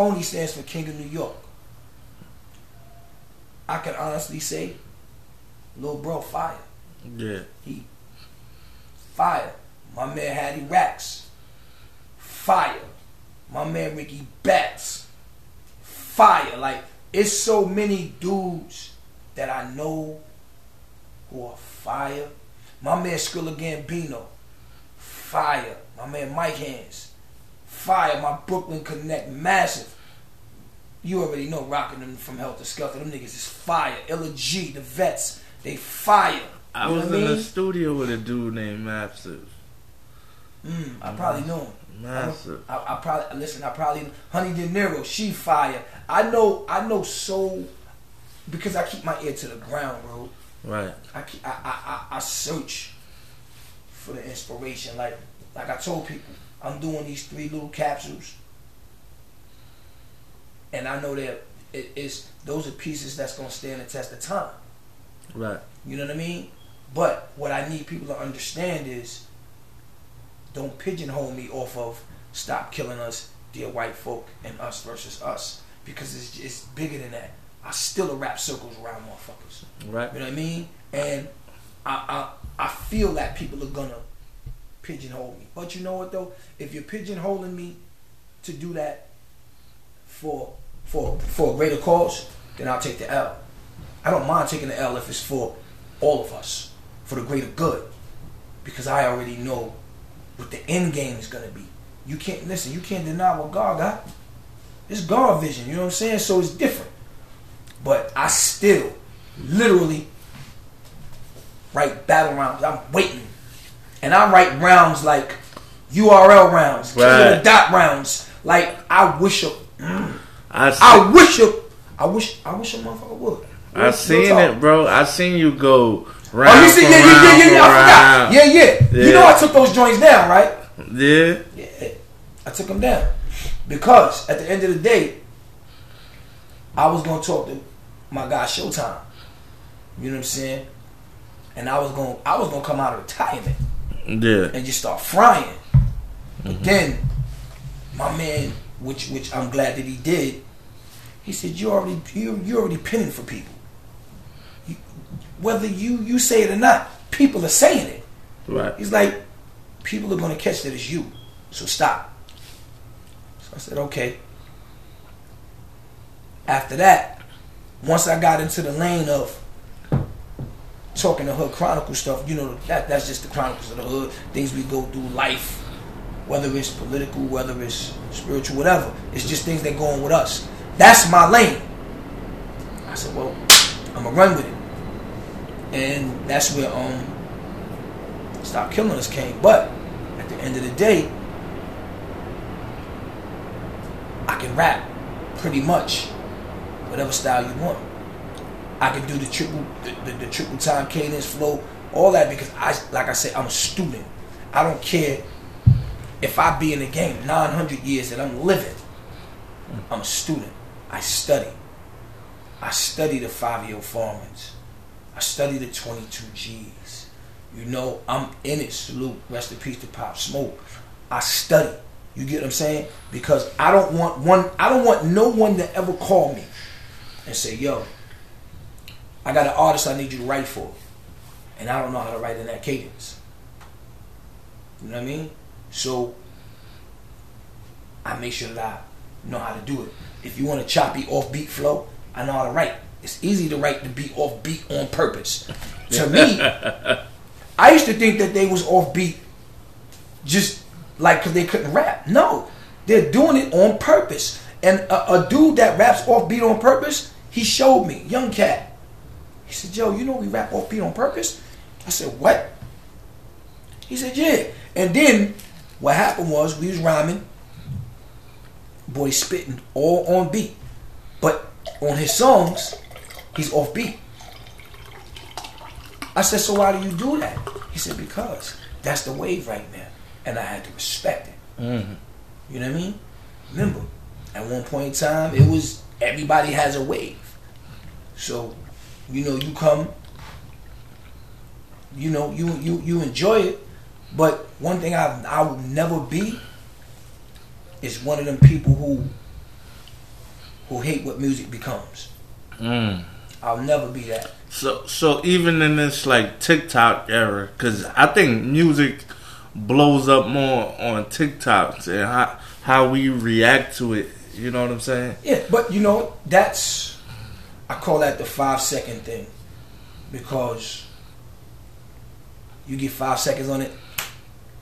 Coney stands for King of New York. I can honestly say, little bro, fire. Yeah. He fire. My man Hattie Racks. Fire. My man Ricky Bats. Fire. Like it's so many dudes that I know who are fire. My man Skrilla Gambino. Fire. My man Mike Hands. Fire. My Brooklyn Connect. Massive. You already know rocking them from Heltah Skeltah. Them niggas is fire. Illa Ghee, the vets, they fire. I You was in mean? the studio with a dude named Massive. Mm, I probably know him. Massive. I, I probably listen. I probably Honey De Niro. She fire. I know. I know so because I keep my ear to the ground, bro. Right. I keep, I, I I I search for the inspiration. Like like I told people, I'm doing these three little capsules, and I know that it is those are pieces that's gonna stand the test of time. Right. You know what I mean? But what I need people to understand is don't pigeonhole me off of stop killing us, dear white folk, and us versus us. Because it's, it's bigger than that. I still wrap circles around motherfuckers. Right. You know what I mean? And I, I I feel that people are gonna pigeonhole me. But you know what though? If you're pigeonholing me to do that for for for a greater cause, then I'll take the L. I don't mind taking the L if it's for all of us, for the greater good. Because I already know what the end game is gonna be. You can't listen, you can't deny what God got. It's God vision, you know what I'm saying? So it's different. But I still literally write battle rounds. I'm waiting. And I write rounds like URL rounds, Right. dot rounds. Like I wish a mm. I see, I wish a I wish I wish a motherfucker would. I seen it, bro. I seen you go round Oh, you see, yeah, yeah, yeah, yeah, yeah, I forgot. round. Yeah, yeah, You know I took those joints down, right? Yeah. Yeah, I took them down because at the end of the day, I was gonna talk to my guy Showtime. You know what I'm saying? And I was gonna, I was gonna come out of retirement Yeah. and just start frying. But mm-hmm. then, my man, which which I'm glad that he did, he said, "You already you you already pinning for people. You, whether you you say it or not, people are saying it." Right. He's like, people are gonna catch that it's you, so stop. So I said, okay. After that, once I got into the lane of talking the hood chronicle stuff, you know, that that's just the chronicles of the hood, things we go through, life, whether it's political, whether it's spiritual, whatever. It's just things that go on with us. That's my lane. I said, well, I'm gonna run with it. And that's where um Stop Killing Us came. But at the end of the day, I can rap pretty much whatever style you want. I can do the triple the, the, the triple time cadence flow, all that because I like I said, I'm a student. I don't care if I be in the game 900 years that I'm living. I'm a student. I study. I study the Fivio Foreigns. I study the 22 G's. You know, I'm in it. Salute. Rest in peace to Pop Smoke. I study. You get what I'm saying? Because I don't want one. I don't want no one to ever call me and say, "Yo, I got an artist I need you to write for," and I don't know how to write in that cadence. You know what I mean? So I make sure that I know how to do it. If you want a choppy offbeat flow, I know how to write. It's easy to write the beat offbeat on purpose. To me, I used to think that they was offbeat just like because they couldn't rap. No, they're doing it on purpose. And a, a dude that raps offbeat on purpose, he showed me, young cat. He said, "Joe, you know we rap off beat on purpose." I said, "What?" He said, "Yeah." And then what happened was we was rhyming, boy spitting all on beat, but on his songs, he's off beat. I said, "So why do you do that?" He said, "Because that's the wave right now, and I had to respect it." Mm-hmm. You know what I mean? Remember, at one point in time, it was everybody has a wave. So, you know, you come, you know, you you you enjoy it. But one thing I I will never be is one of them people who who hate what music becomes. Mm. I'll never be that. So so even in this like TikTok era, because I think music blows up more on TikToks and how how we react to it. You know what I'm saying? Yeah, but you know that's I call that the five second thing because you get five seconds on it,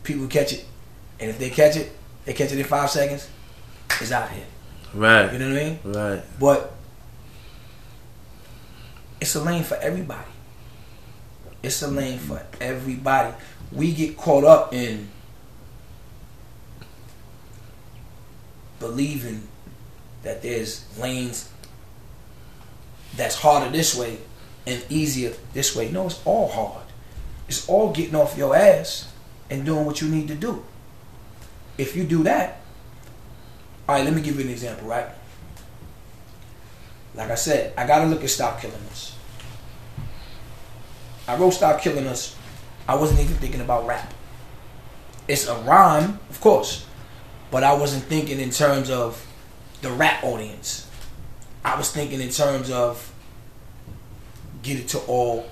people catch it, and if they catch it, they catch it in five seconds. It's out here. Right. You know what I mean? Right. But it's a lane for everybody. It's a lane for everybody. We get caught up in believing that there's lanes that's harder this way and easier this way. No, it's all hard. It's all getting off your ass and doing what you need to do. If you do that, all right, let me give you an example, right? Like I said, I gotta look at Stop Killing Us. I wrote Stop Killing Us. I wasn't even thinking about rap. It's a rhyme, of course, but I wasn't thinking in terms of the rap audience. I was thinking in terms of get it to all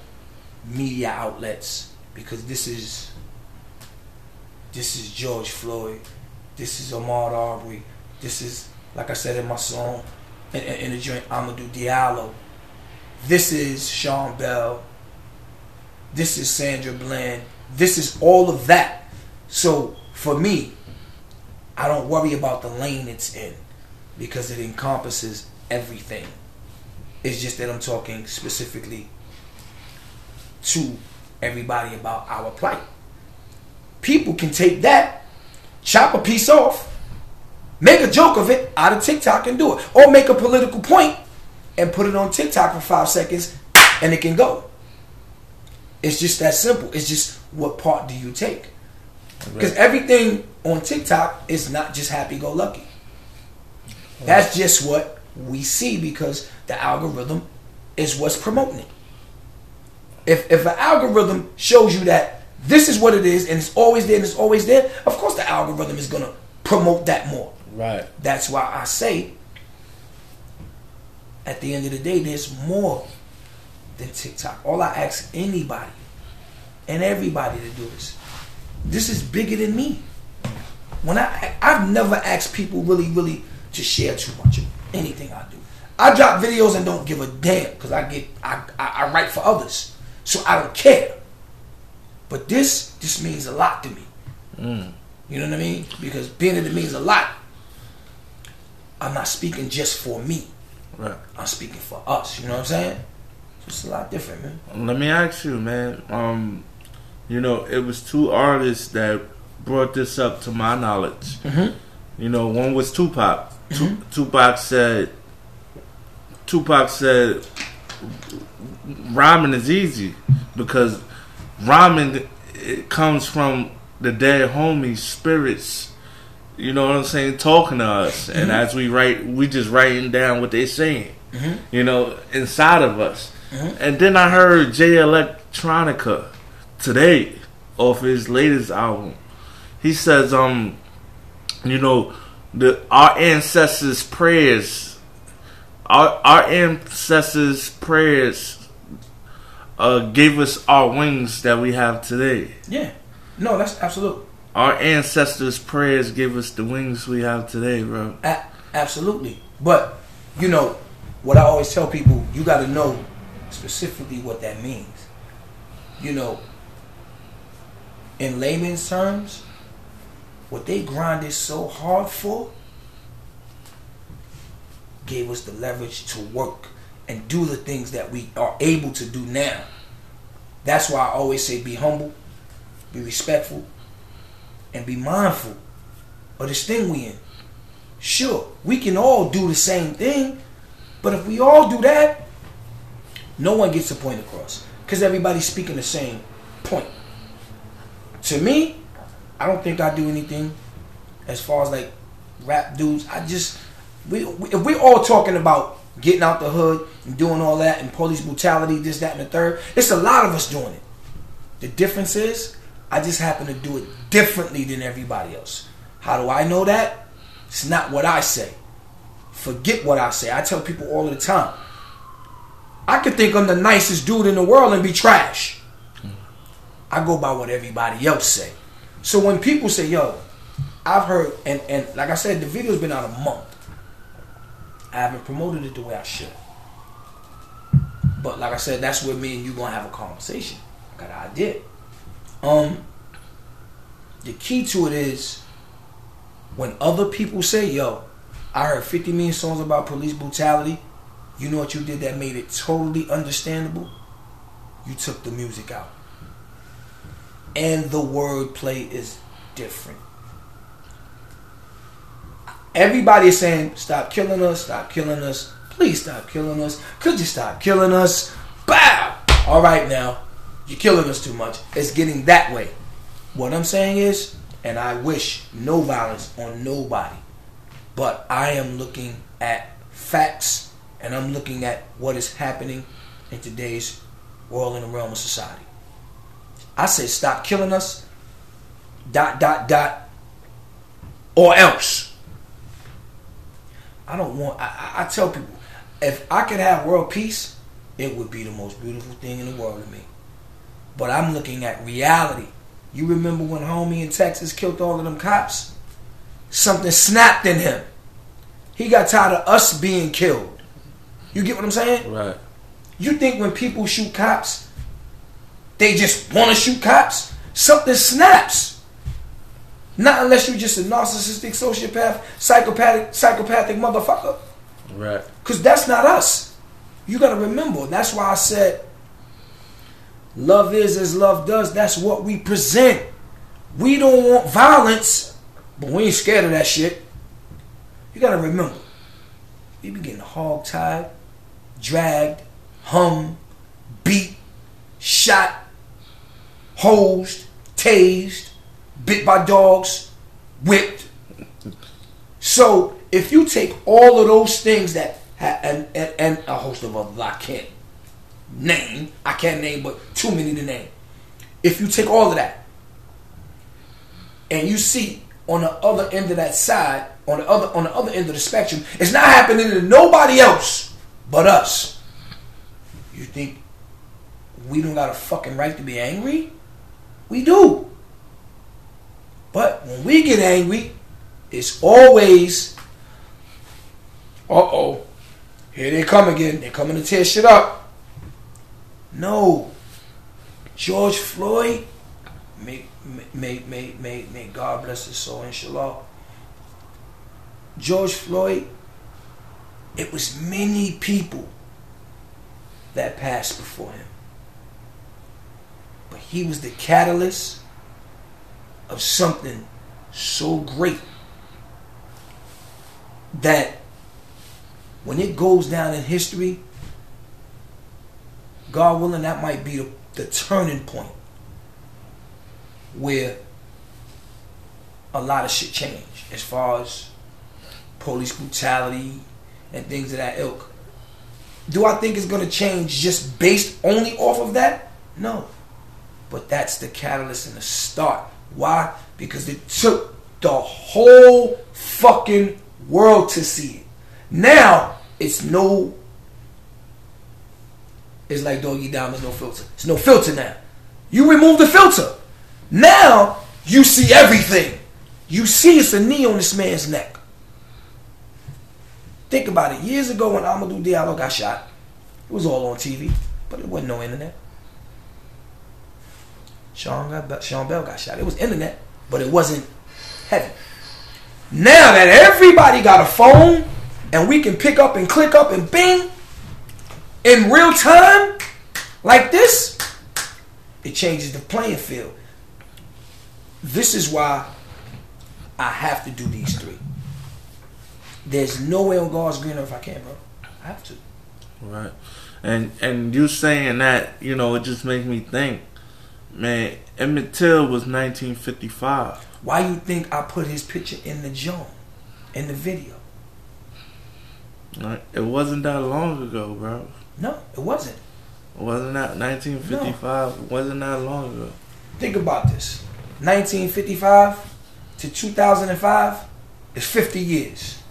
media outlets because this is this is George Floyd, this is Ahmaud Arbery, this is like I said in my song in, in, the joint Amadou Diallo. This is Sean Bell. This is Sandra Bland. This is all of that. So for me, I don't worry about the lane it's in because it encompasses everything. It's just that I'm talking specifically to everybody about our plight. People can take that, chop a piece off, make a joke of it out of TikTok and do it. Or make a political point and put it on TikTok for five seconds and it can go. It's just that simple. It's just what part do you take? Because everything on TikTok is not just happy go lucky. That's just what we see because the algorithm is what's promoting it. If if an algorithm shows you that this is what it is and it's always there and it's always there, of course the algorithm is gonna promote that more. Right. That's why I say at the end of the day, there's more than TikTok. All I ask anybody and everybody to do is this is bigger than me. When I I've never asked people really, really to share too much of anything I do. I drop videos and don't give a damn because I get I, I, I write for others, so I don't care. But this this means a lot to me. Mm. You know what I mean? Because being in it means a lot. I'm not speaking just for me. Right. I'm speaking for us. You know what I'm saying? It's a lot different, man. Let me ask you, man. Um, you know, it was two artists that brought this up to my knowledge. Mm-hmm. You know, one was Tupac. Tu- Tupac said, Tupac said, rhyming is easy because rhyming it comes from the dead homies' spirits. You know what I'm saying? Talking to us, and as we write, we just writing down what they're saying. Mhm. You know, inside of us. Mhm. And then I heard Jay Electronica today off his latest album. He says, um, you know, the our ancestors' prayers, our our ancestors' prayers, uh, gave us our wings that we have today. Yeah. No, that's absolute. Our ancestors' prayers gave us the wings we have today, bro. A- absolutely. But you know what I always tell people: you got to know specifically what that means. You know, in layman's terms, what they grinded so hard for gave us the leverage to work and do the things that we are able to do now. That's why I always say be humble, be respectful, and be mindful of this thing we in. Sure, we can all do the same thing, but if we all do that, no one gets the point across because everybody's speaking the same point. To me, I don't think I do anything as far as like rap dudes. I just we, we if we're all talking about getting out the hood and doing all that and police brutality, this, that, and the third, it's a lot of us doing it. The difference is I just happen to do it differently than everybody else. How do I know that? It's not what I say. forget what I say. I tell people all the time. I could think I'm the nicest dude in the world and be trash. I go by what everybody else say. So when people say, "Yo," I've heard, and and like I said, the video's been out a month. I haven't promoted it the way I should. But like I said, that's where me and you gonna have a conversation. I got an idea. Um, the key to it is when other people say, "Yo, I heard 50 million songs about police brutality," you know what you did that made it totally understandable? You took the music out, and the wordplay is different. Everybody is saying, "Stop killing us! Stop killing us! Please stop killing us! Could you stop killing us?" Bow. All right, now you're killing us too much. It's getting that way. What I'm saying is, and I wish no violence on nobody, but I am looking at facts and I'm looking at what is happening in today's world in the realm of society. I say stop killing us, dot, dot, dot, or else. I don't want, I, I tell people, if I could have world peace, it would be the most beautiful thing in the world to me. But I'm looking at reality. You remember when homie in Texas killed all of them cops? Something snapped in him. He got tired of us being killed. You get what I'm saying? Right. You think when people shoot cops, they just want to shoot cops? Something snaps. Not unless you're just a narcissistic, sociopath, psychopathic, psychopathic motherfucker. Right. Because that's not us. You got to remember. That's why I said love is as love does. That's what we present. We don't want violence, but we ain't scared of that shit. You got to remember. We be getting hog-tied, dragged, hung, beat, shot, hosed, tased, bit by dogs, whipped. So if you take all of those things that ha- and, and and a host of others I can't name, I can't name, but too many to name. If you take all of that and you see on the other end of that side, on the other on the other end of the spectrum, it's not happening to nobody else but us. You think we don't got a fucking right to be angry? We do. But when we get angry, it's always, uh oh, here they come again. They're coming to tear shit up. No. George Floyd, may, may, may, may, may God bless his soul, inshallah. George Floyd, it was many people that passed before him. He was the catalyst of something so great that when it goes down in history, God willing, that might be the, the turning point where a lot of shit changed as far as police brutality and things of that ilk. Do I think it's going to change just based only off of that? No. But that's the catalyst and the start. Why? Because it took the whole fucking world to see it. Now, it's no. It's like Doggy Diamonds, no filter. It's no filter now. You remove the filter. Now, you see everything. You see it's a knee on this man's neck. Think about it. Years ago when Amadou Diallo got shot, it was all on TV, but it wasn't no internet. Sean, got, Sean Bell got shot. It was internet, but it wasn't heavy. Now that everybody got a phone and we can pick up and click up and bing in real time like this, it changes the playing field. This is why I have to do these three. There's no way on God's green earth I can't, bro. I have to. Right. And and you saying that, you know, it just makes me think, man, Emmett Till was 1955. Why you think I put his picture in the joint, in the video? It wasn't that long ago, bro. No, it wasn't. It wasn't that 1955. It wasn't that long ago. Think about this. 1955 to 2005 is 50 years.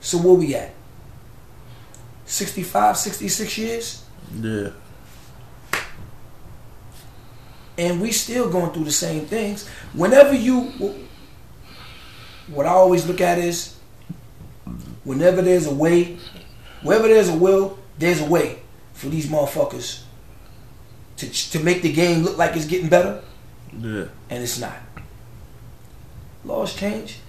So where we at? 65, 66 years? Yeah. And we still going through the same things. Whenever you, what I always look at is, whenever there's a way, wherever there's a will, there's a way for these motherfuckers to to make the game look like it's getting better, Yeah. and it's not. Laws change,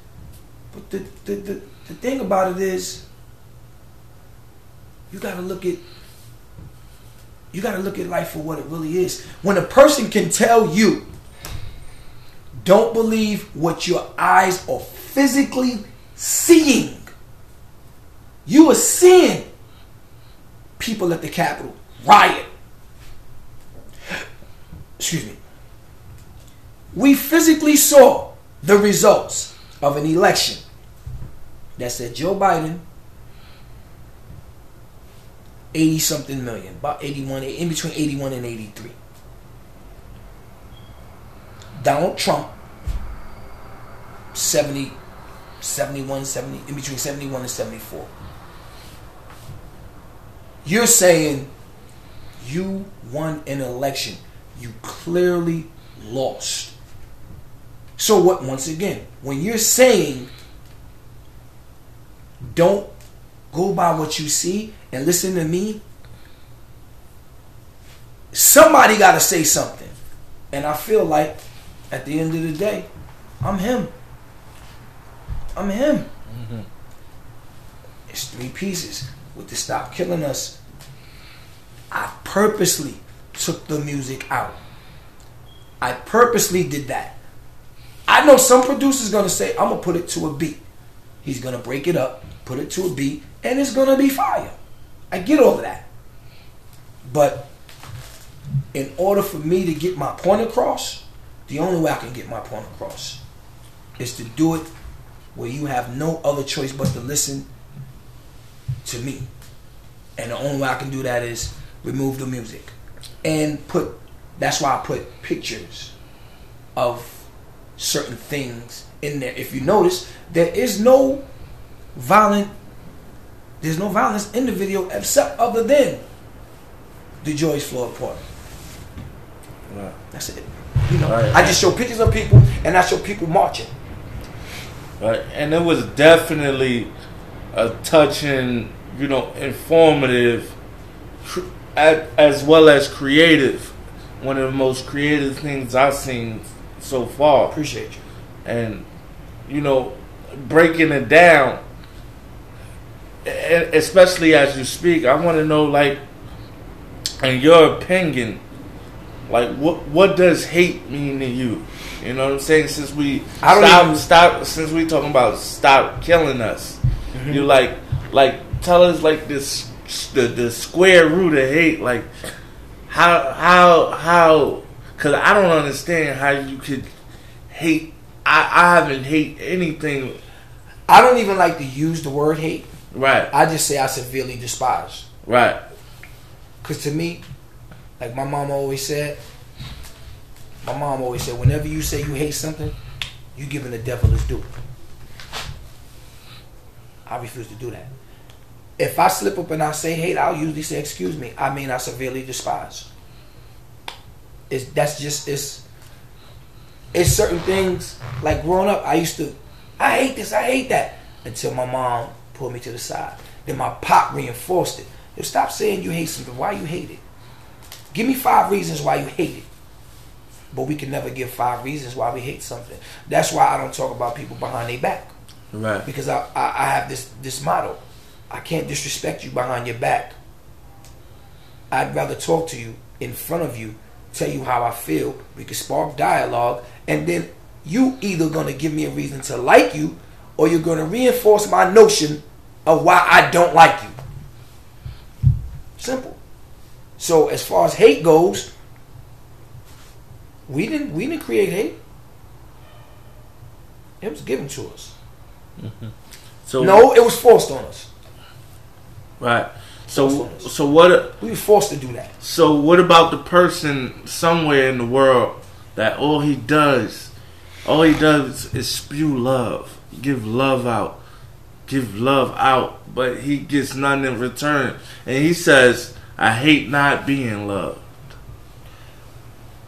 but the the the, the thing about it is, you got to look at you got to look at life for what it really is. When a person can tell you, don't believe what your eyes are physically seeing, you are seeing people at the Capitol riot. Excuse me. We physically saw the results of an election that said Joe Biden 80 something million, about 81, in between 81 and 83. Donald Trump, 70, 71, 70, in between 71 and 74. You're saying you won an election. You clearly lost. So what once again, when you're saying don't go by what you see and listen to me, somebody got to say something. And I feel like at the end of the day, I'm him. I'm him. Mm-hmm. It's three pieces. With the Stop Killing Us, I purposely took the music out. I purposely did that. I know some producer's gonna say, I'm gonna put it to a beat. He's gonna break it up, put it to a beat, and it's gonna be fire. I get all of that. But in order for me to get my point across, the only way I can get my point across is to do it where you have no other choice but to listen to me. And the only way I can do that is remove the music and put that's why I put pictures of certain things in there. If you notice, there is no violent there's no violence in the video except other than the George Floyd part. Right. That's it. You know, Right. I just show pictures of people and I show people marching. Right. And it was definitely a touching, you know, informative, as well as creative. One of the most creative things I've seen so far. Appreciate you. and you know breaking it down. Especially as you speak i want to know like in your opinion like what what does hate mean to you? You know what i'm saying? Since we I don't stop even- stop since we talking about stop killing us Mm-hmm. you like like tell us like this the the square root of hate like how how how because i don't understand how you could hate I, I haven't hate anything I don't even like to use the word hate. right I just say I severely despise. right Cause to me, like my mom always said, my mom always said, whenever you say you hate something, you giving the devil his due. I refuse to do that. If I slip up and I say hate, I'll usually say excuse me. I mean I severely despise. It's that's just it's it's certain things like growing up I used to I hate this, I hate that until my mom pulled me to the side. Then my pop reinforced it. Yo, stop saying you hate something. Why you hate it? Give me five reasons why you hate it. But we can never give five reasons why we hate something. That's why I don't talk about people behind their back right because I, I, I have this this motto: I can't disrespect you behind your back. I'd rather talk to you in front of you, tell you how I feel. We can spark dialogue, and then you either gonna give me a reason to like you, or you're gonna reinforce my notion of why I don't like you. Simple. So as far as hate goes, we didn't we didn't create hate. It was given to us. Mm-hmm. so No, it was forced on us. right so so what We were forced to do that. so what about the person somewhere in the world that all he does all he does is spew love give love out give love out, but he gets none in return. And he says, I hate not being loved.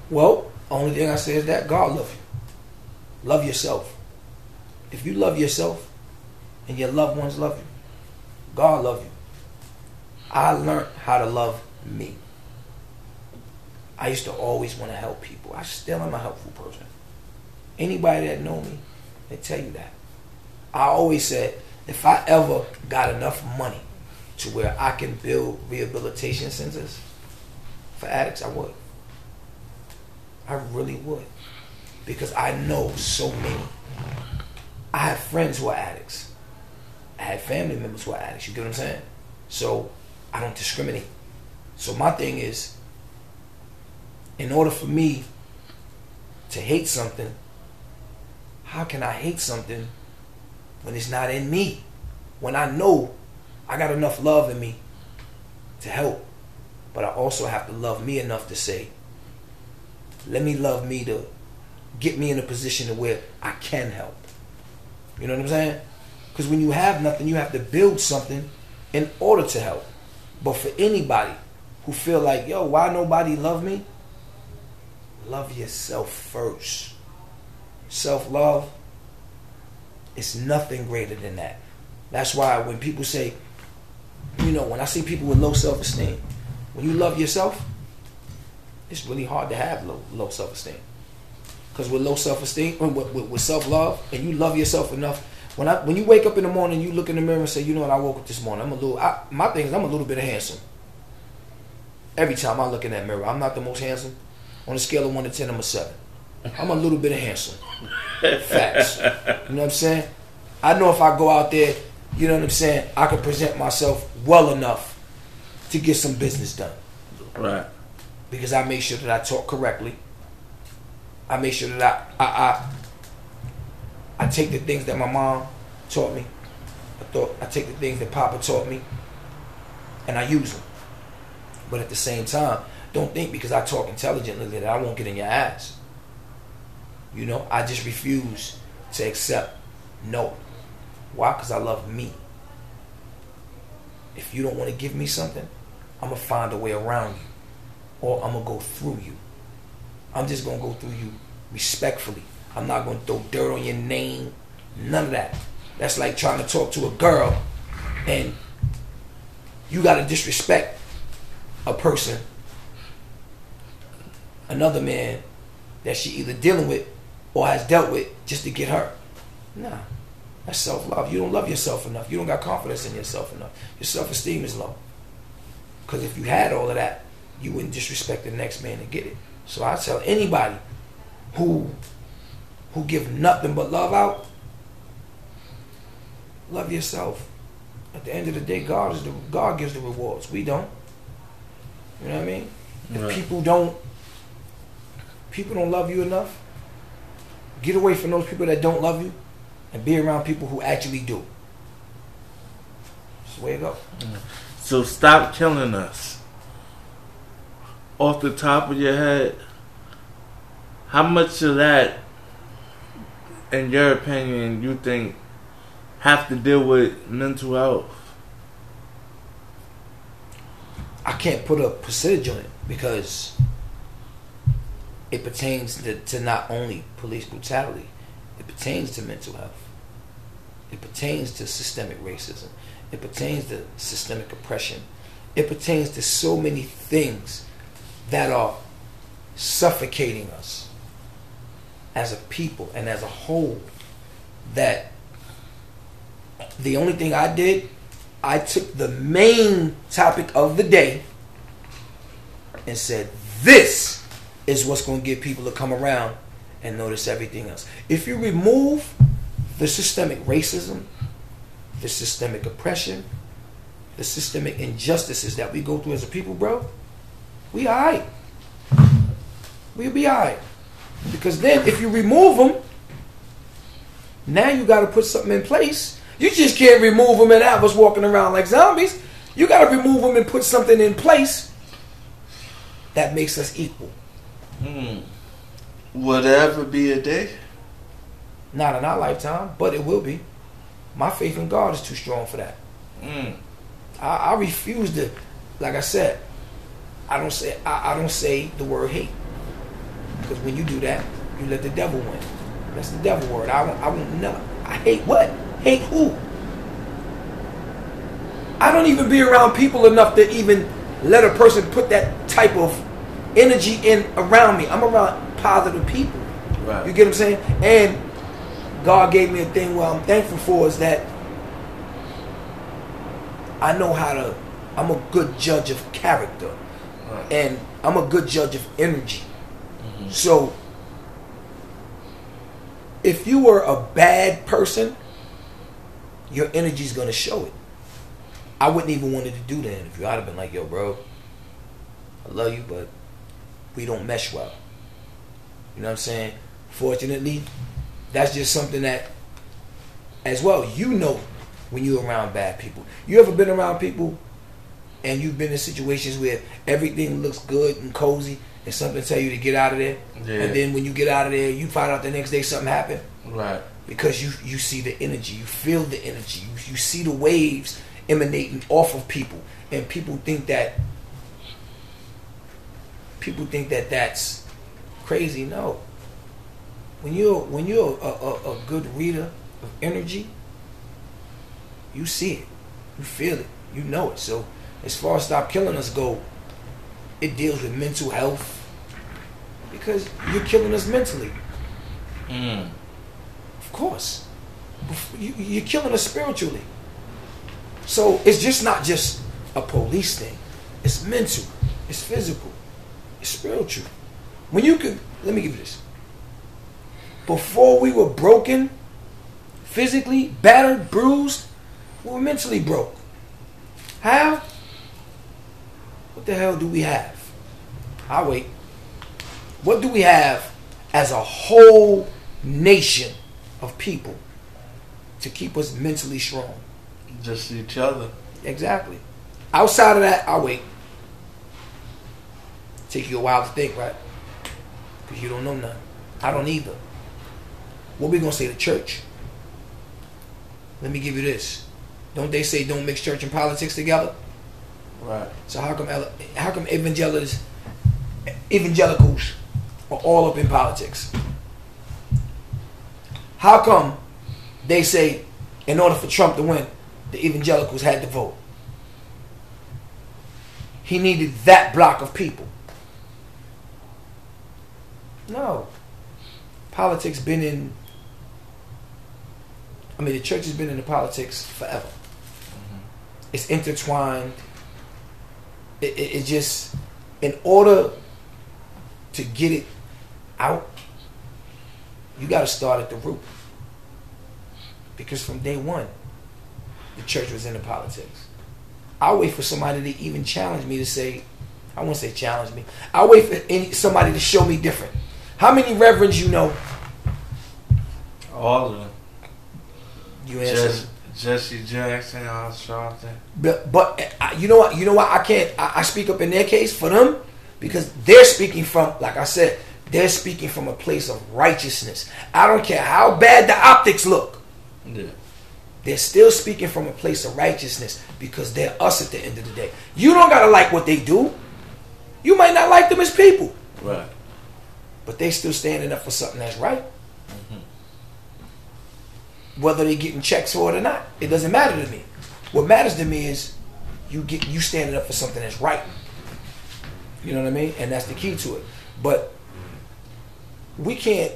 Well, only thing I say is that God love you. Love yourself. If you love yourself and your loved ones love you, God love you. I learned how to love me. I used to always want to help people. I still am a helpful person. Anybody that know me, they tell you that. I always said, if I ever got enough money to where I can build rehabilitation centers for addicts, I would. I really would. Because I know so many. I have friends who are addicts. I have family members who are addicts. You get what I'm saying? So I don't discriminate. So my thing is, in order for me to hate something, how can I hate something when it's not in me? When I know I got enough love in me to help, but I also have to love me enough to say, let me love me to get me in a position to where I can help. You know what I'm saying? Because when you have nothing, you have to build something in order to help. But for anybody who feel like, yo, why nobody love me? Love yourself first. Self-love is nothing greater than that. That's why when people say, you know, when I see people with low self-esteem, when you love yourself, it's really hard to have low, low self-esteem. Because with low self-esteem, with, with, with self-love, and you love yourself enough, when I when you wake up in the morning, you look in the mirror and say, you know what, I woke up this morning. I'm a little. I, my thing is, I'm a little bit handsome. Every time I look in that mirror, I'm not the most handsome. On a scale of one to ten, I'm a seven. I'm a little bit of handsome. Facts. You know what I'm saying? I know if I go out there, you know what I'm saying, I can present myself well enough to get some business done. Right. Because I make sure that I talk correctly. I make sure that I I, I take the things that my mom taught me. I thought I take the things that Papa taught me, and I use them. But at the same time, don't think because I talk intelligently that I won't get in your ass. You know, I just refuse to accept no. Why? Because I love me. If you don't want to give me something, I'm going to find a way around you. Or I'm going to go through you. I'm just going to go through you respectfully. I'm not to throw dirt on your name. None of that. That's like trying to talk to a girl and you got to disrespect a person, another man that she either dealing with or has dealt with just to get her. Nah. That's self love. You don't love yourself enough. You don't got confidence in yourself enough. Your self esteem is low. Because if you had all of that, you wouldn't disrespect the next man to get it. So I tell anybody who who give nothing but love out, love yourself. At the end of the day, God is the God gives the rewards. We don't. You know what I mean? If people don't people don't love you enough, get away from those people that don't love you and be around people who actually do. That's the way it goes. Mm. So stop killing us. Off the top of your head, how much of that, in your opinion, you think have to deal with mental health? I can't put a percentage on it because it pertains to, to not only police brutality, it pertains to mental health. It pertains to systemic racism. It pertains to systemic oppression. It pertains to so many things that are suffocating us as a people and as a whole that the only thing I did I took the main topic of the day and said, This is what's going to get people to come around and notice everything else. If you remove the systemic racism, the systemic oppression, the systemic injustices that we go through as a people, bro, we alright. We'll be alright. Because then if you remove them, now you got to put something in place. You just can't remove them and have us walking around like zombies. You got to remove them and put something in place that makes us equal. Hmm. Would there ever be a day? Not in our lifetime, but it will be. My faith in God is too strong for that. Mm. I, I refuse to, like I said, I don't say I, I don't say the word hate because when you do that, you let the devil win. That's the devil word. I won't, I won't know. I hate what? Hate who? I don't even be around people enough to even let a person put that type of energy in around me. I'm around positive people. Right. You get what I'm saying? And God gave me a thing where I'm thankful for is that I know how to. I'm a good judge of character, Right. and I'm a good judge of energy. So, if you were a bad person, your energy's gonna show it. I wouldn't even wanted to do that if you. I'd have been like, "Yo, bro, I love you, but we don't mesh well." You know what I'm saying? Fortunately, that's just something that, as well, you know when you're around bad people. You ever been around people and you've been in situations where everything looks good and cozy and something tell you to get out of there? Yeah. And then when you get out of there, you find out the next day something happened Right. because you you see the energy, you feel the energy, you, you see the waves emanating off of people, and people think that people think that that's crazy. No, when you're when you're a, a, a good reader of energy, you see it, you feel it, you know it. So as far as stop killing us go, it deals with mental health because you're killing us mentally. Mm. Of course. You, you're killing us spiritually. So it's just not just a police thing. It's mental. It's physical. It's spiritual. When you could, let me give you this. Before we were broken, physically, battered, bruised, we were mentally broke. How? What the hell do we have? I'll wait. What do we have as a whole nation of people to keep us mentally strong? Just each other. Exactly. Outside of that, I'll wait. Take you a while to think, right? Because you don't know nothing. I don't either. What we gonna say to church? Let me give you this. Don't they say don't mix church and politics together? Right. So how come how come evangelicals evangelicals are all up in politics? How come they say in order for Trump to win, the evangelicals had to vote? He needed that block of people. No. Politics been in I mean the church has been in the politics forever. Mm-hmm. It's intertwined it, it, it just in order to get it out you got to start at the root. Because from day one the church was into politics. I wait for somebody to even challenge me to say i won't say challenge me. I wait for any, somebody to show me different. How many reverends you know? All of them. you answer. Jesse, Jesse Jackson, Al Sharpton. But, but you know what? You know what? I can't. I, I speak up in their case for them because they're speaking from, like I said, they're speaking from a place of righteousness. I don't care how bad the optics look. Yeah. They're still speaking from a place of righteousness because they're us at the end of the day. You don't gotta like what they do. You might not like them as people, Right. but they still standing up for something that's right. Mm-hmm. Whether they're getting checks for it or not, it doesn't matter to me. What matters to me is you get you standing up for something that's right. You know what I mean? And that's the key to it. But we can't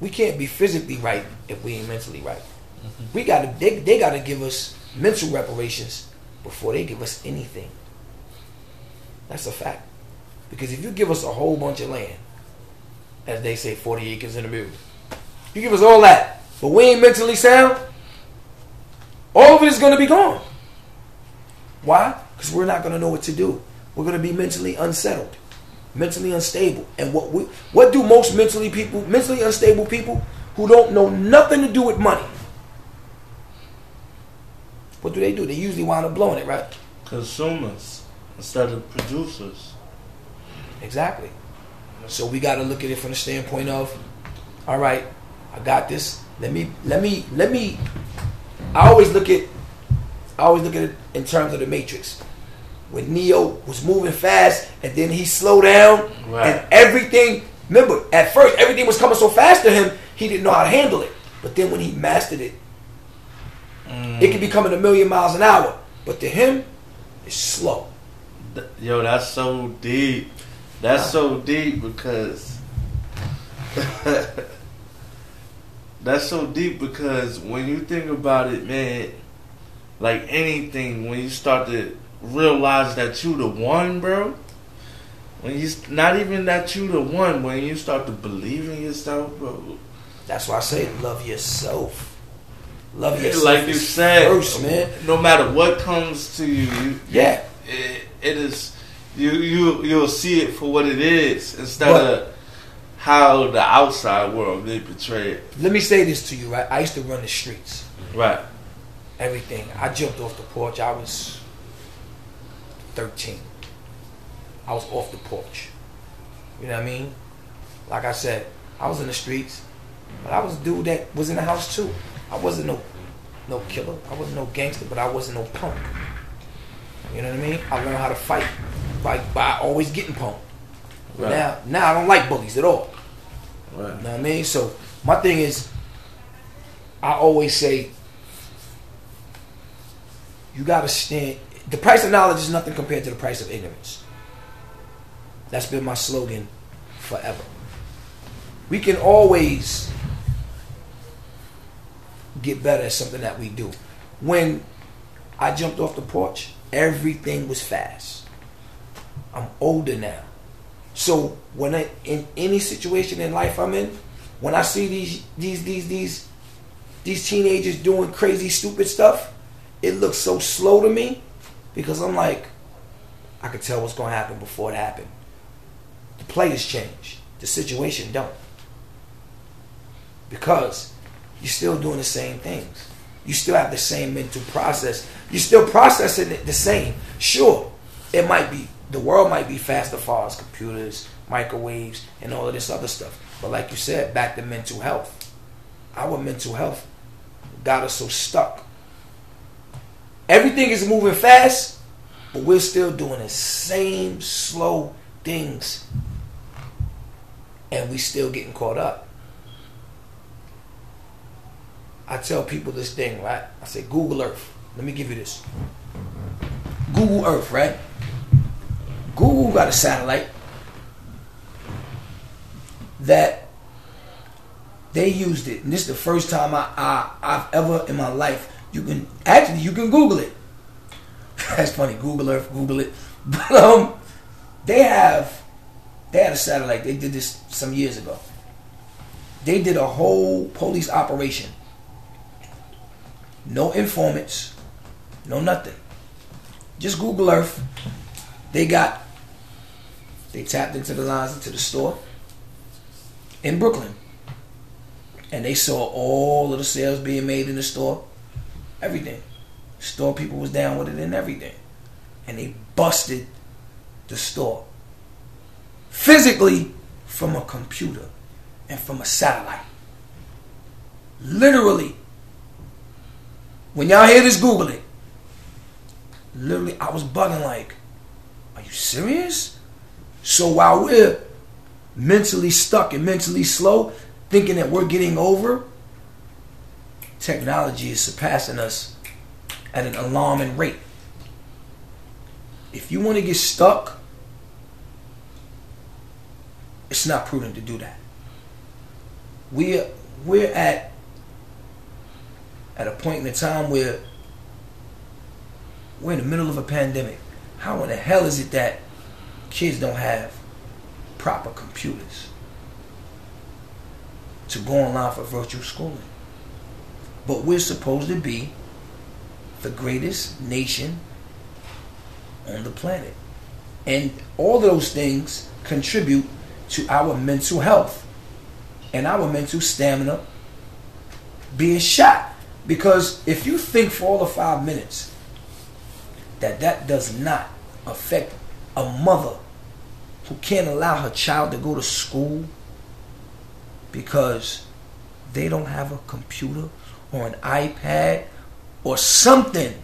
we can't be physically right if we ain't mentally right. Mm-hmm. We gotta they, they gotta give us mental reparations before they give us anything. That's a fact. Because if you give us a whole bunch of land, as they say, 40 acres in a mule, you give us all that, but we ain't mentally sound, all of it is going to be gone. Why? Because we're not going to know what to do. We're going to be mentally unsettled, mentally unstable. And what we, what do most mentally people, mentally unstable people who don't know nothing to do with money? What do they do? They usually wind up blowing it, right? Consumers instead of producers. Exactly. So we got to look at it from the standpoint of, all right, I got this. Let me, let me, let me I always look at I always look at it in terms of the Matrix. When Neo was moving fast and then he slowed down Right. and everything remember, at first everything was coming so fast to him, he didn't know how to handle it. But then when he mastered it, mm. it could be coming a million miles an hour. But to him, it's slow. Yo, that's so deep. That's so deep because that's so deep because when you think about it, man, like anything, when you start to realize that you the one, bro. When you not even that you the one, when you start to believe in yourself, bro. That's why I say love yourself. Love yourself. like you said, first, man. no matter what comes to you, you Yeah. it, it is you you you'll see it for what it is instead But- of how the outside world they portray it. Let me say this to you, right? I used to run the streets. Right. Everything. I jumped off the porch. I was 13. I was off the porch. You know what I mean? Like I said, I was in the streets, but I was a dude that was in the house too. I wasn't no no killer. I wasn't no gangster, but I wasn't no punk. You know what I mean? I learned how to fight by by always getting punked. Right. Now now I don't like bullies at all. Right. You know what I mean? So my thing is, I always say, you gotta stand. The price of knowledge is nothing compared to the price of ignorance. That's been my slogan forever. We can always get better at something that we do. When I jumped off the porch, everything was fast. I'm older now. So when I in any situation in life I'm in, when I see these these these these these teenagers doing crazy stupid stuff, it looks so slow to me because I'm like, I could tell what's gonna happen before it happened. The players change, the situation don't. Because you're still doing the same things. You still have the same mental process. You're still processing it the same. Sure, it might be the world might be fast as far as computers, microwaves, and all of this other stuff. But like you said, back to mental health. Our mental health got us so stuck. Everything is moving fast, but we're still doing the same slow things. And we're still getting caught up. I tell people this thing, right? I say Google Earth. Let me give you this. Google Earth, right? Google got a satellite that they used it, and this is the first time I, I I've ever in my life. You can actually you can Google it. That's funny. Google Earth, Google it. But um, they have they had a satellite. They did this some years ago. They did a whole police operation. No informants, no nothing. Just Google Earth. They got they tapped into the lines into the store in Brooklyn. And they saw all of the sales being made in the store. Everything. Store people was down with it and everything. And they busted the store. Physically from a computer and from a satellite. Literally. When y'all hear this, Google it. Literally, I was bugging like, are you serious? So while we're mentally stuck and mentally slow, thinking that we're getting over, technology is surpassing us at an alarming rate. If you want to get stuck, it's not prudent to do that. We're we're at at a point in the time where we're in the middle of a pandemic. How in the hell is it that kids don't have proper computers to go online for virtual schooling? But we're supposed to be the greatest nation on the planet. And all those things contribute to our mental health and our mental stamina being shot. Because if you think for all of five minutes that that does not affect a mother who can't allow her child to go to school because they don't have a computer or an iPad or something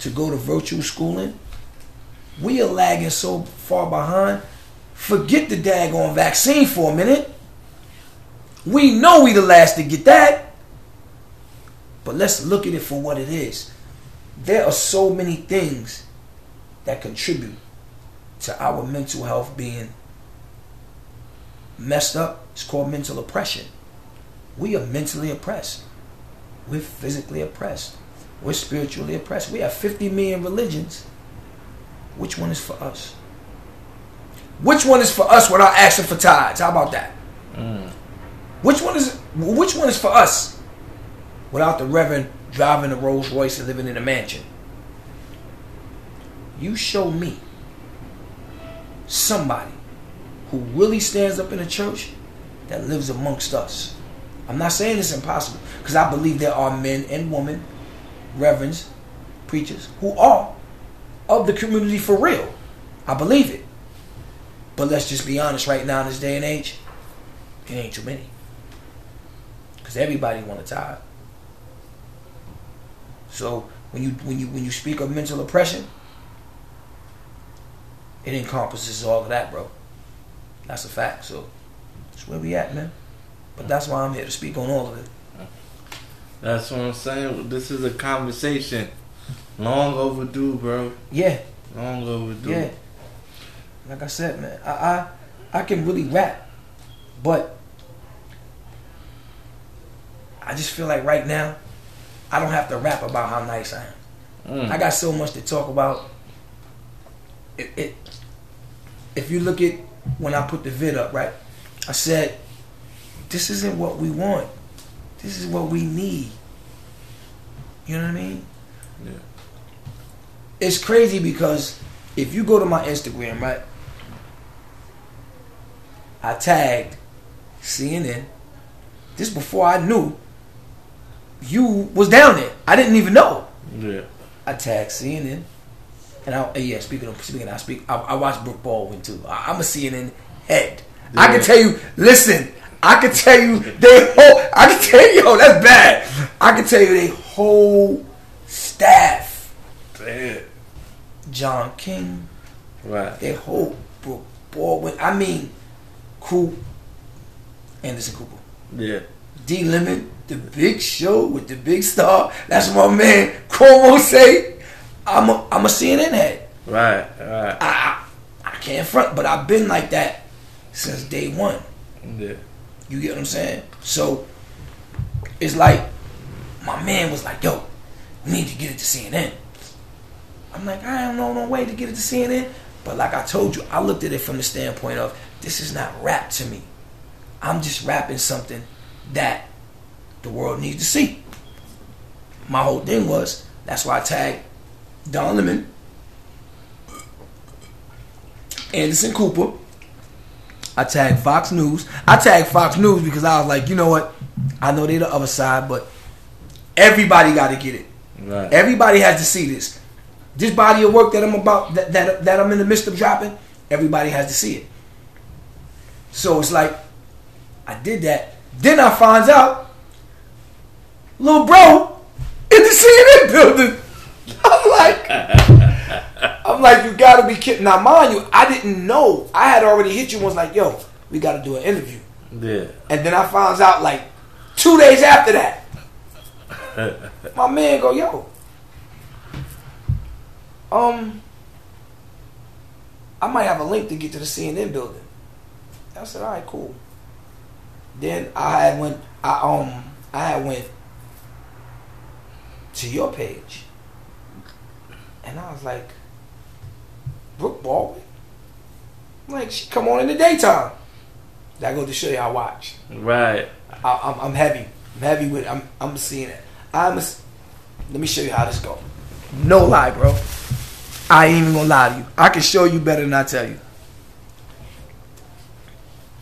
to go to virtual schooling, we are lagging so far behind. Forget the daggone vaccine for a minute. We know we the last to get that. But let's look at it for what it is. There are so many things that contribute to our mental health being messed up. It's called mental oppression. We are mentally oppressed. We're physically oppressed. We're spiritually oppressed. We have 50 million religions. Which one is for us? Which one is for us without asking for tithes? How about that? Mm. Which one is which one is for us without the reverend driving a Rolls Royce and living in a mansion? You show me somebody who really stands up in a church that lives amongst us. I'm not saying it's impossible because I believe there are men and women, reverends, preachers who are of the community for real. I believe it. But let's just be honest right now in this day and age, it ain't too many. Because everybody want a tithe. So when you when you when you speak of mental oppression, it encompasses all of that, bro. That's a fact. So that's where we at, man. But that's why I'm here to speak on all of it. That's what I'm saying. This is a conversation long overdue, bro. Yeah. Long overdue. Yeah. Like I said, man, I I, I can really rap, but I just feel like right now, I don't have to rap about how nice I am. Mm. I got so much to talk about. It, it, if you look at when I put the vid up, right? I said, this isn't what we want. This is what we need. You know what I mean? Yeah. It's crazy because if you go to my Instagram, right? I tagged CNN. This before I knew you was down there. I didn't even know. Yeah. I tagged CNN. And I, yeah, speaking of speaking, I speak. I, I watch Brooke Baldwin too. I, am a CNN head. Yeah. I can tell you. Listen, I can tell you they whole. I can tell you, yo, that's bad. I can tell you they whole staff. Damn. John King. Right. They whole Brooke Baldwin. I mean, Coop. Anderson Cooper. Yeah. D Lemon, the big show with the big star. That's my man Cuomo say. I'm a, I'm a CNN head. Right, right. I, I, I can't front, but I've been like that since day one. Yeah. You get what I'm saying? So it's like my man was like, "Yo, we need to get it to CNN." I'm like, I don't know no way to get it to CNN. But like I told you, I looked at it from the standpoint of this is not rap to me. I'm just rapping something that the world needs to see. My whole thing was that's why I tagged Don Lemon, Anderson Cooper. I tagged Fox News. I tagged Fox News because I was like, you know what? I know they're the other side, but everybody got to get it. Right. Everybody has to see this. This body of work that I'm about, that, that that I'm in the midst of dropping, everybody has to see it. So it's like, I did that. Then I finds out, little bro, in the CNN building. I'm like, I'm like, you gotta be kidding. Now, mind you, I didn't know. I had already hit you once, like, yo, we gotta do an interview. Yeah. And then I found out like two days after that. my man go, yo. Um, I might have a link to get to the CNN building. I said, all right, cool. Then I had went, I um, I had went to your page and I was like, Brooke Baldwin? like, she come on in the daytime. That go to show you I watch. Right. I, am heavy. I'm heavy with. I'm. I'm seeing it. I'm. A, let me show you how this go. No lie, bro. I ain't even gonna lie to you. I can show you better than I tell you.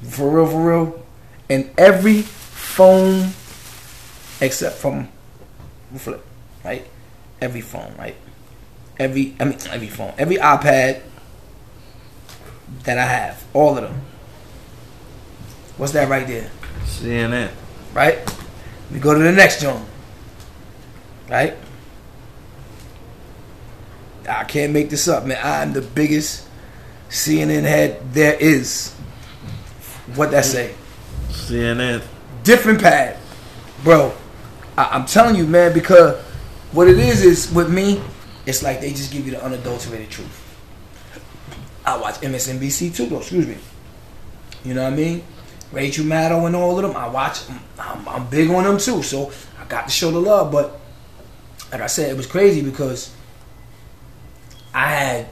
For real, for real. And every phone, except from flip, right? Every phone, right? Every I mean every phone, every iPad that I have, all of them. What's that right there? CNN. Right? We go to the next one. right? I can't make this up, man. I'm the biggest CNN head there is. What that say? CNN. Different pad, bro. I, I'm telling you, man, because what it is is with me, it's like they just give you the unadulterated truth. I watch MSNBC too, though. Excuse me. You know what I mean? Rachel Maddow and all of them. I watch. Um, I'm, I'm big on them too, so I got to show the love. But like I said, it was crazy because I had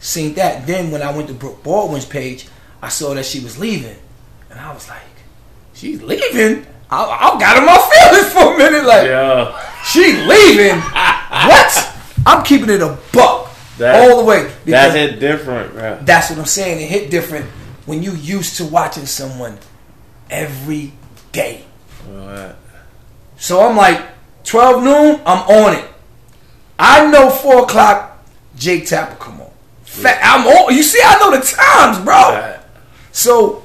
seen that. Then when I went to Brooke Baldwin's page, I saw that she was leaving, and I was like, "She's leaving." I, I got in my feelings for a minute, like, Yeah. she leaving? what? I'm keeping it a buck That- all the way. That hit different, bro. That's what I'm saying. It hit different when you used to watching someone every day. Right. So I'm like, 12 noon, I'm on it. I know 4 o'clock, Jake Tapper come on. Fa- I'm on. You see, I know the times, bro. Right. So,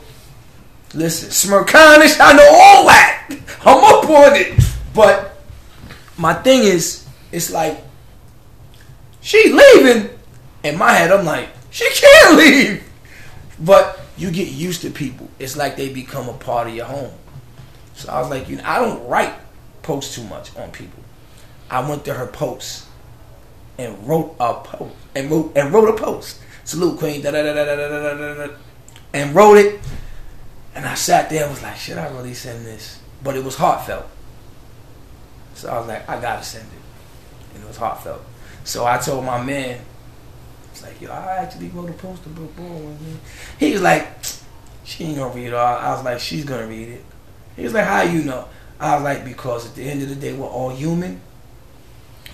listen, Smerconish, I know all that. I'm up on it. But my thing is, it's like, she leaving. In my head, I'm like, she can't leave. But you get used to people. It's like they become a part of your home. So I was like, you know, I don't write posts too much on people. I went to her post and wrote a post and wrote and wrote a post. Salute Queen, da da da da da da da da, and wrote it. And I sat there and was like, should I really send this? But it was heartfelt. So I was like, I gotta send it. And it was heartfelt. So I told my man, it's like, yo, I actually wrote a poster book. He was like, she ain't gonna read it all. I was like, she's gonna read it. He was like, how you know? I was like, because at the end of the day, we're all human.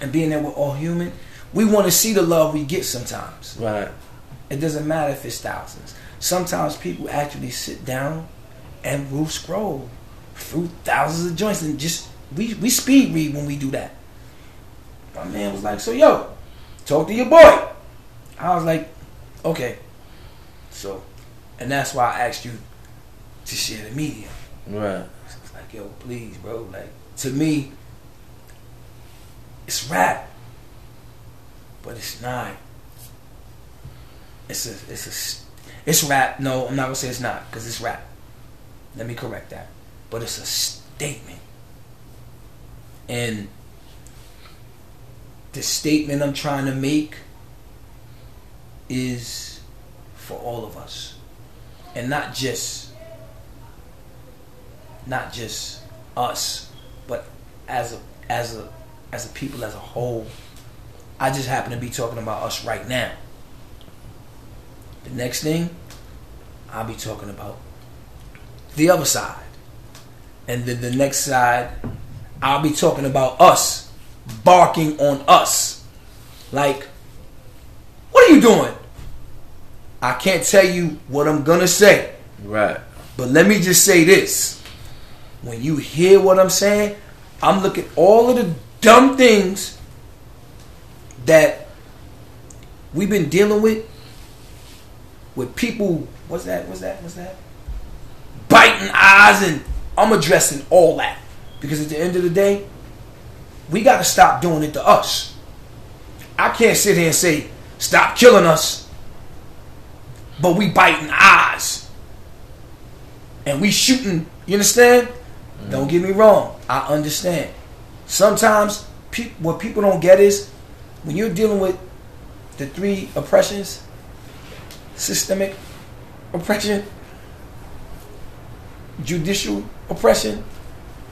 And being that we're all human, we want to see the love we get sometimes. Right. It doesn't matter if it's thousands. Sometimes people actually sit down and will scroll through thousands of joints and just we we speed read when we do that. My man was like, "So yo, talk to your boy." I was like, "Okay." So, and that's why I asked you to share the media. Right. It's like, yo, please, bro. Like to me, it's rap, but it's not. It's a, it's a, it's rap. No, I'm not gonna say it's not because it's rap. Let me correct that. But it's a statement, and the statement I'm trying to make is for all of us, and not just not just us, but as a as a as a people as a whole. I just happen to be talking about us right now. The next thing, I'll be talking about the other side. And then the next side, I'll be talking about us barking on us. Like, what are you doing? I can't tell you what I'm gonna say. Right. But let me just say this. When you hear what I'm saying, I'm looking all of the dumb things that we've been dealing with with people what's that what's that what's that biting eyes and I'm addressing all that because at the end of the day we got to stop doing it to us I can't sit here and say stop killing us but we biting eyes and we shooting. You understand? Don't get me wrong. I understand. Sometimes pe- what people don't get is when you're dealing with the three oppressions, systemic oppression, judicial oppression,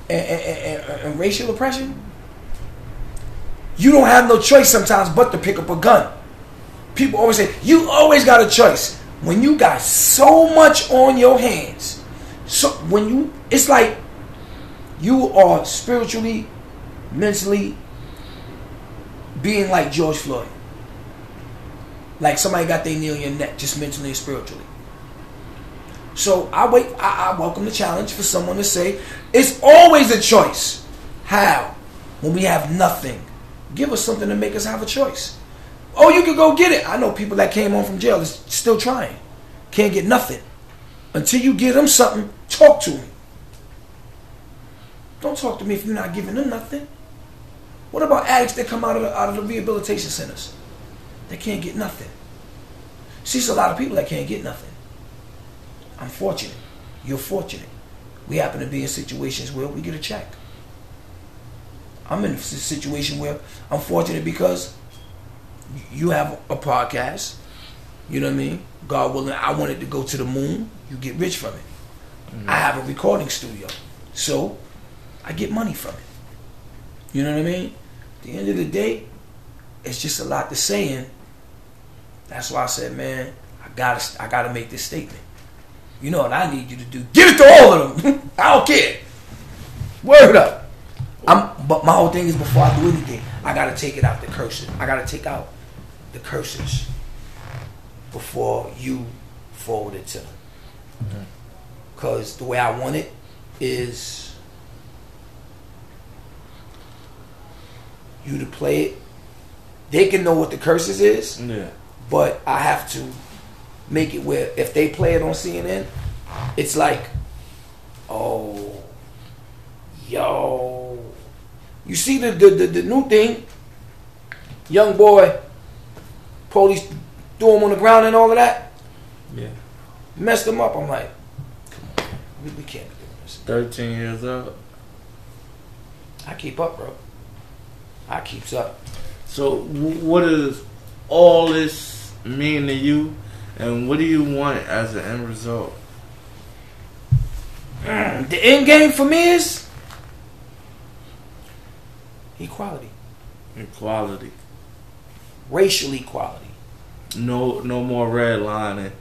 and, and, and- and racial oppression. You don't have no choice sometimes but to pick up a gun. People always say, you always got a choice. When you got so much on your hands, so when you, it's like you are spiritually, mentally being like George Floyd. Like somebody got their knee on your neck, just mentally and spiritually. So I wait. I, I welcome the challenge for someone to say it's always a choice. How? When we have nothing, give us something to make us have a choice. Oh, you can go get it. I know people that came home from jail is still trying, can't get nothing. Until you give them something, talk to them. Don't talk to me if you're not giving them nothing. What about addicts that come out of the, out of the rehabilitation centers? They can't get nothing. See, it's a lot of people that can't get nothing. I'm fortunate. You're fortunate. We happen to be in situations where we get a check. I'm in a situation where I'm fortunate because you have a podcast. You know what I mean? God willing, I wanted to go to the moon. You get rich from it. Mm-hmm. I have a recording studio. So I get money from it. You know what I mean? At the end of the day, it's just a lot to say. And that's why I said, man, I gotta, I gotta make this statement. You know what I need you to do? Give it to all of them. I don't care. Word up. I'm, but my whole thing is before I do anything, I gotta take it out the curses. I gotta take out the curses before you forward it to them. Because mm-hmm. the way I want it is you to play it. They can know what the curses is. Yeah. But I have to make it where if they play it on CNN, it's like, oh, yo. You see the the, the, the new thing, young boy, police threw him on the ground and all of that. Yeah. Messed him up. I'm like, come on, we, we can't be doing this. 13 years old. I keep up, bro. I keeps up. So, what does all this mean to you, and what do you want as an end result? Mm, the end game for me is equality. Equality. Racial equality. No, no more redlining.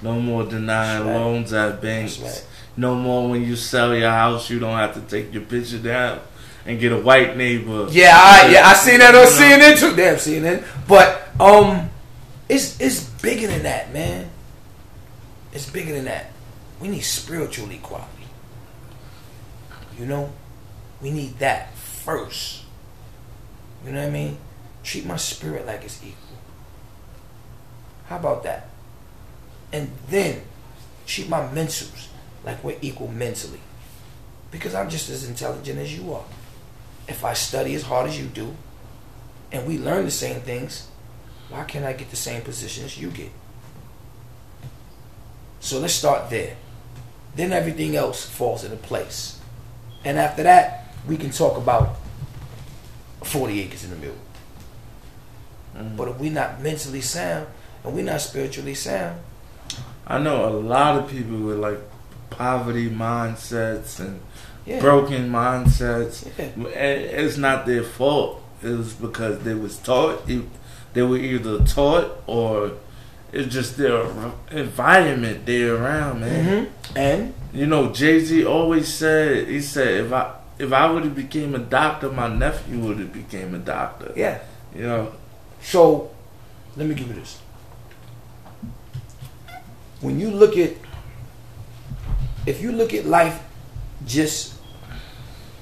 No more denying right. loans at banks. Right. No more when you sell your house, you don't have to take your picture down and get a white neighbor. Yeah, I, yeah, I seen that on CNN too. Damn CNN, but um, it's it's bigger than that, man. It's bigger than that. We need spiritual equality. You know, we need that first. You know what I mean? Treat my spirit like it's equal. How about that? And then treat my mentals like we're equal mentally. Because I'm just as intelligent as you are. If I study as hard as you do, and we learn the same things, why can't I get the same positions you get? So let's start there. Then everything else falls into place. And after that, we can talk about 40 acres in the middle. Mm-hmm. But if we're not mentally sound and we're not spiritually sound, I know a lot of people with like poverty mindsets and yeah. broken mindsets. Yeah. It's not their fault. It was because they was taught. They were either taught or it's just their environment they're around, man. Mm-hmm. And you know, Jay Z always said he said if I if I would have became a doctor, my nephew would have became a doctor. Yeah. You know. So let me give you this when you look at if you look at life just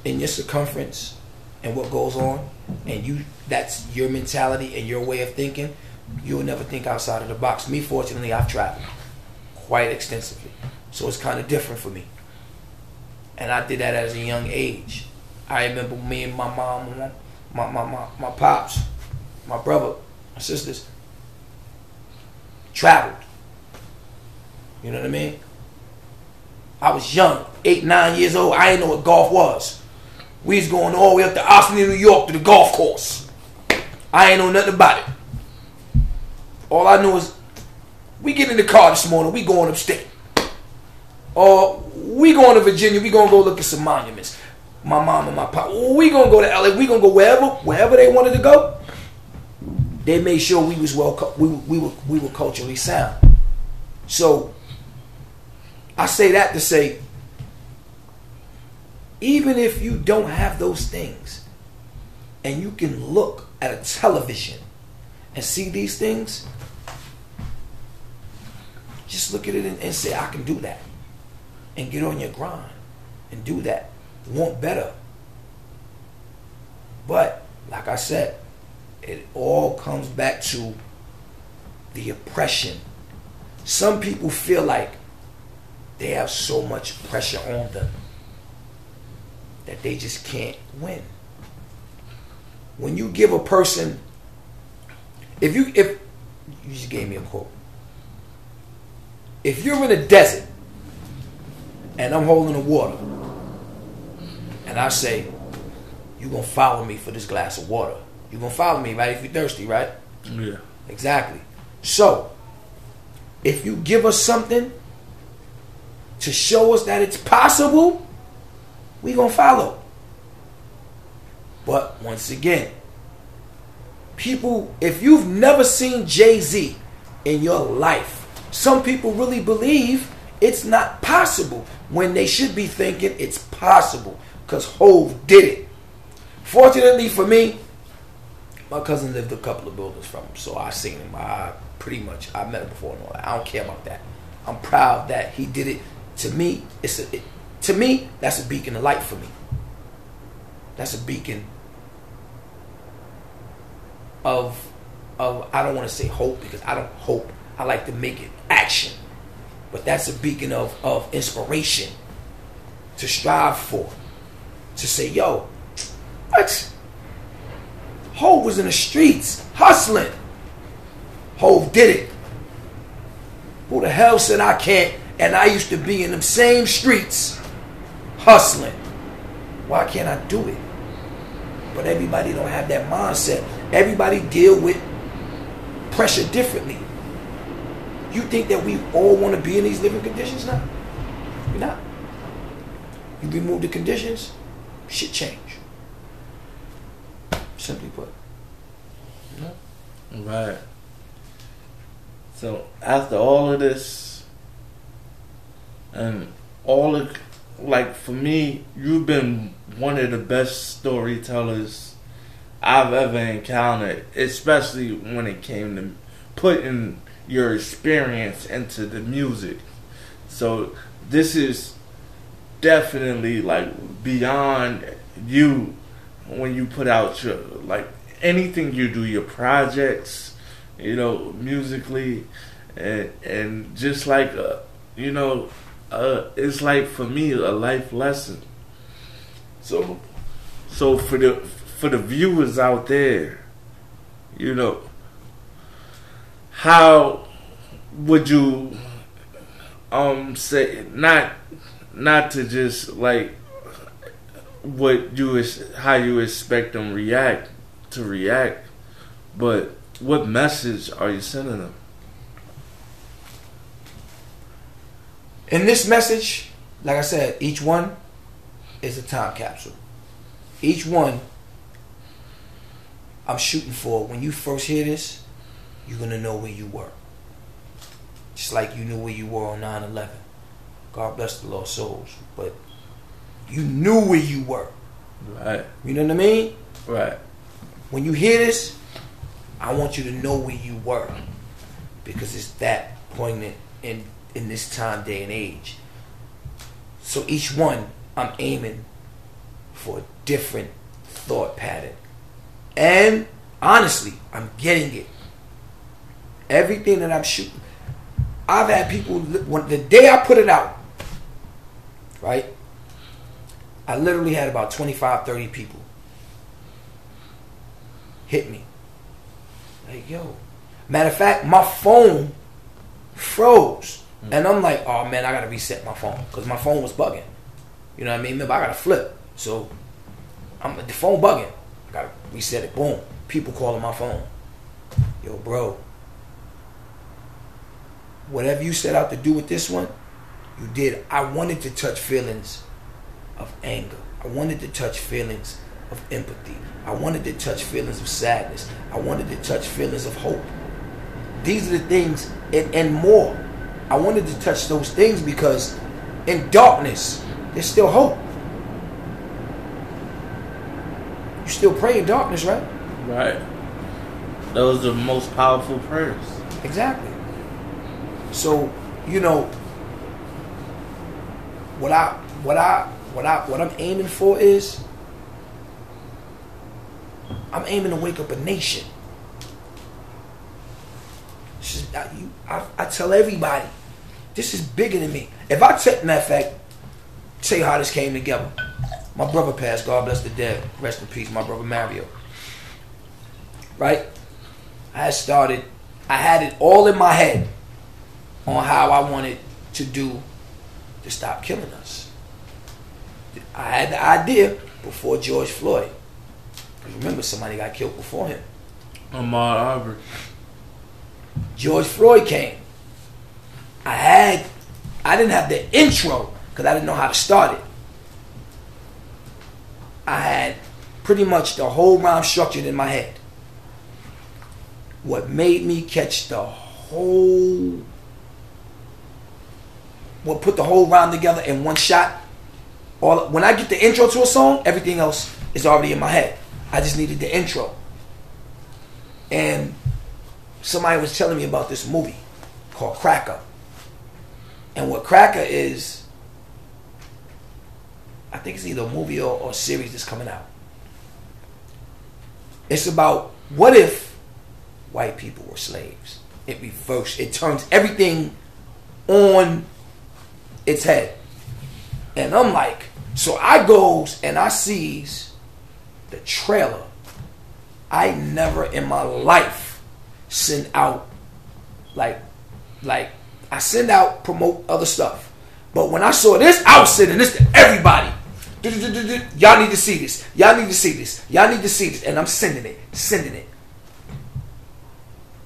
in your circumference and what goes on and you that's your mentality and your way of thinking you'll never think outside of the box me fortunately i've traveled quite extensively so it's kind of different for me and i did that as a young age i remember me and my mom my, my, my, my pops my brother my sisters traveled you know what I mean? I was young, eight, nine years old. I didn't know what golf was. We was going all the way up to Austin, New York to the golf course. I ain't know nothing about it. All I knew is we get in the car this morning, we going upstate. Or we going to Virginia, we gonna go look at some monuments. My mom and my pop, we gonna go to LA, we gonna go wherever, wherever they wanted to go. They made sure we was well, we, we were we were culturally sound. So I say that to say, even if you don't have those things, and you can look at a television and see these things, just look at it and, and say, I can do that. And get on your grind and do that. Want better. But, like I said, it all comes back to the oppression. Some people feel like they have so much pressure on them that they just can't win. when you give a person, if you if you just gave me a quote. If you're in a desert and I'm holding the water, and I say, You're gonna follow me for this glass of water? You're gonna follow me, right? If you're thirsty, right? Yeah. Exactly. So, if you give us something to show us that it's possible, we gonna follow. But once again, people, if you've never seen Jay Z in your life, some people really believe it's not possible when they should be thinking it's possible because Hove did it. Fortunately for me, my cousin lived a couple of buildings from him, so I seen him. I pretty much I met him before and all that. I don't care about that. I'm proud that he did it. To me, it's a it, to me that's a beacon of light for me. That's a beacon of of I don't want to say hope because I don't hope. I like to make it action. But that's a beacon of of inspiration to strive for. To say, yo, what? Hove was in the streets hustling. Hove did it. Who the hell said I can't? And I used to be in them same streets hustling. Why can't I do it? But everybody don't have that mindset. Everybody deal with pressure differently. You think that we all want to be in these living conditions now? We're not. You remove the conditions, shit change. Simply put. Right. So after all of this, and all of, like for me, you've been one of the best storytellers I've ever encountered, especially when it came to putting your experience into the music. So this is definitely like beyond you when you put out your like anything you do your projects you know musically and and just like uh, you know uh, it's like for me a life lesson so so for the for the viewers out there you know how would you um say not not to just like what you is how you expect them react to react, but what message are you sending them? In this message, like I said, each one is a time capsule. Each one I'm shooting for. When you first hear this, you're gonna know where you were. Just like you knew where you were on 9-11. God bless the lost souls. But you knew where you were. Right. You know what I mean? Right. When you hear this, I want you to know where you were. Because it's that poignant in, in this time, day, and age. So each one, I'm aiming for a different thought pattern. And honestly, I'm getting it. Everything that I'm shooting. I've had people, when the day I put it out, right? I literally had about 25, 30 people hit me. Like, yo. Matter of fact, my phone froze. Mm. And I'm like, oh man, I gotta reset my phone. Because my phone was bugging. You know what I mean? Remember, I gotta flip. So, I'm the phone bugging. I gotta reset it. Boom. People calling my phone. Yo, bro. Whatever you set out to do with this one, you did. I wanted to touch feelings of anger. I wanted to touch feelings of empathy. I wanted to touch feelings of sadness. I wanted to touch feelings of hope. These are the things and, and more. I wanted to touch those things because in darkness, there's still hope. You still pray in darkness, right? Right. Those are the most powerful prayers. Exactly. So, you know, what I what I what I what I'm aiming for is I'm aiming to wake up a nation. Is- I, you, I, I tell everybody, this is bigger than me. If I take, matter of fact, you how this came together. My brother passed, God bless the dead, rest in peace, my brother Mario. right? I had started, I had it all in my head on how I wanted to do to stop killing us. I had the idea before George Floyd. Remember, somebody got killed before him. Ahmaud Arbery. George Floyd came. I had, I didn't have the intro because I didn't know how to start it. I had pretty much the whole rhyme structured in my head. What made me catch the whole, what put the whole round together in one shot. All when I get the intro to a song, everything else is already in my head. I just needed the intro. And somebody was telling me about this movie called Cracka. And what Cracka is, I think it's either a movie or, or a series that's coming out. It's about what if white people were slaves? It reverses, it turns everything on its head. And I'm like, so I goes and I sees the trailer. I never in my life send out like like I send out promote other stuff. But when I saw this, I was sending this to everybody. Y'all need to see this. Y'all need to see this. Y'all need to see this. And I'm sending it, sending it.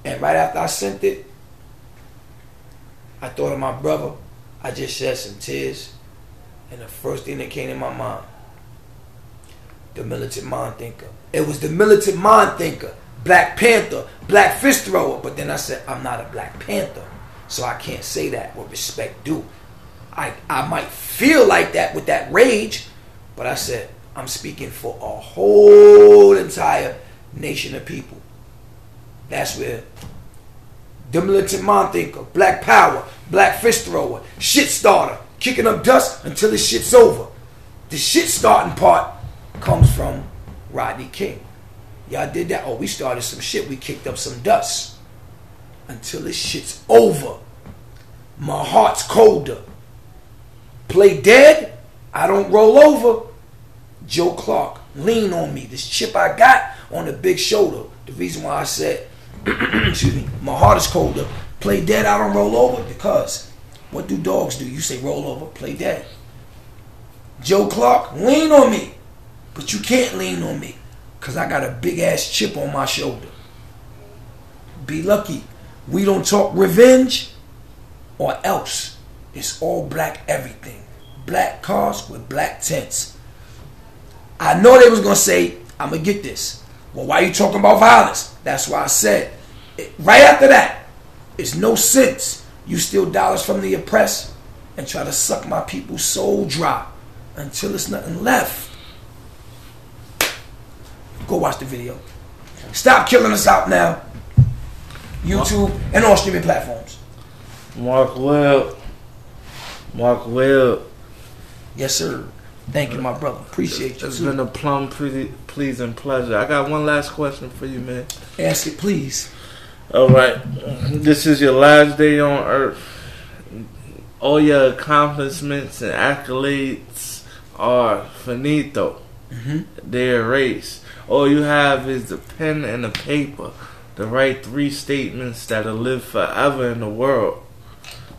And right after I sent it, I thought of my brother. I just shed some tears. And the first thing that came in my mind, the militant mind thinker. It was the militant mind thinker, Black Panther, Black fist thrower. But then I said, I'm not a Black Panther. So I can't say that with respect due. I, I might feel like that with that rage, but I said, I'm speaking for a whole entire nation of people. That's where militant mind thinker, black power, black fist thrower, shit starter, kicking up dust until the shit's over. The shit starting part comes from Rodney King. Y'all did that? Oh, we started some shit. We kicked up some dust. Until this shit's over. My heart's colder. Play dead, I don't roll over. Joe Clark, lean on me. This chip I got on the big shoulder. The reason why I said, excuse me, my heart is colder. Play dead, I don't roll over because what do dogs do? You say roll over, play dead. Joe Clark, lean on me. But you can't lean on me because I got a big ass chip on my shoulder. Be lucky. We don't talk revenge or else. It's all black everything. Black cars with black tents. I know they was gonna say, I'm gonna get this. Well, why are you talking about violence? That's why I said, it, right after that, it's no sense you steal dollars from the oppressed and try to suck my people's soul dry until there's nothing left. Go watch the video. Stop killing us out now. YouTube and all streaming platforms. Mark Webb. Mark Webb. Yes, sir. Thank you, my brother. Appreciate you. It's too. been a plum pretty pleasing pleasure. I got one last question for you, man. Ask it, please. All right. This is your last day on earth. All your accomplishments and accolades are finito. Mhm. They're erased. All you have is the pen and the paper to write three statements that'll live forever in the world.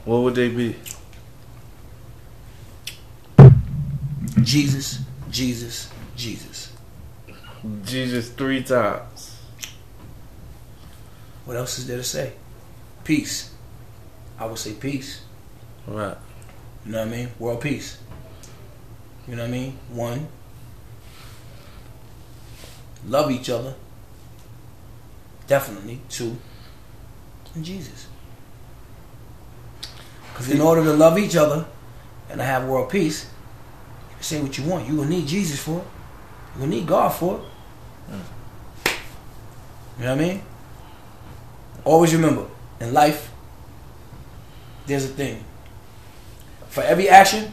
What would they be? Jesus, Jesus, Jesus. Jesus three times. What else is there to say? Peace. I would say peace. Right. You know what I mean? World peace. You know what I mean? One. Love each other. Definitely. Two. And Jesus. Because in order to love each other and to have world peace, you can say what you want. You will need Jesus for it. You will need God for it. You know what I mean? Always remember, in life, there's a thing. For every action,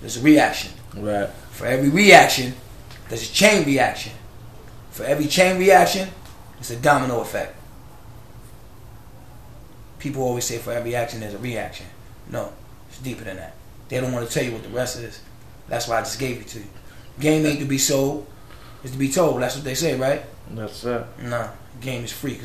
there's a reaction. Right. For every reaction, there's a chain reaction. For every chain reaction, it's a domino effect. People always say for every action, there's a reaction. No, it's deeper than that. They don't want to tell you what the rest is. That's why I just gave it to you. Game ain't to be sold. Is to be told. That's what they say, right? That's it. Nah, game is free.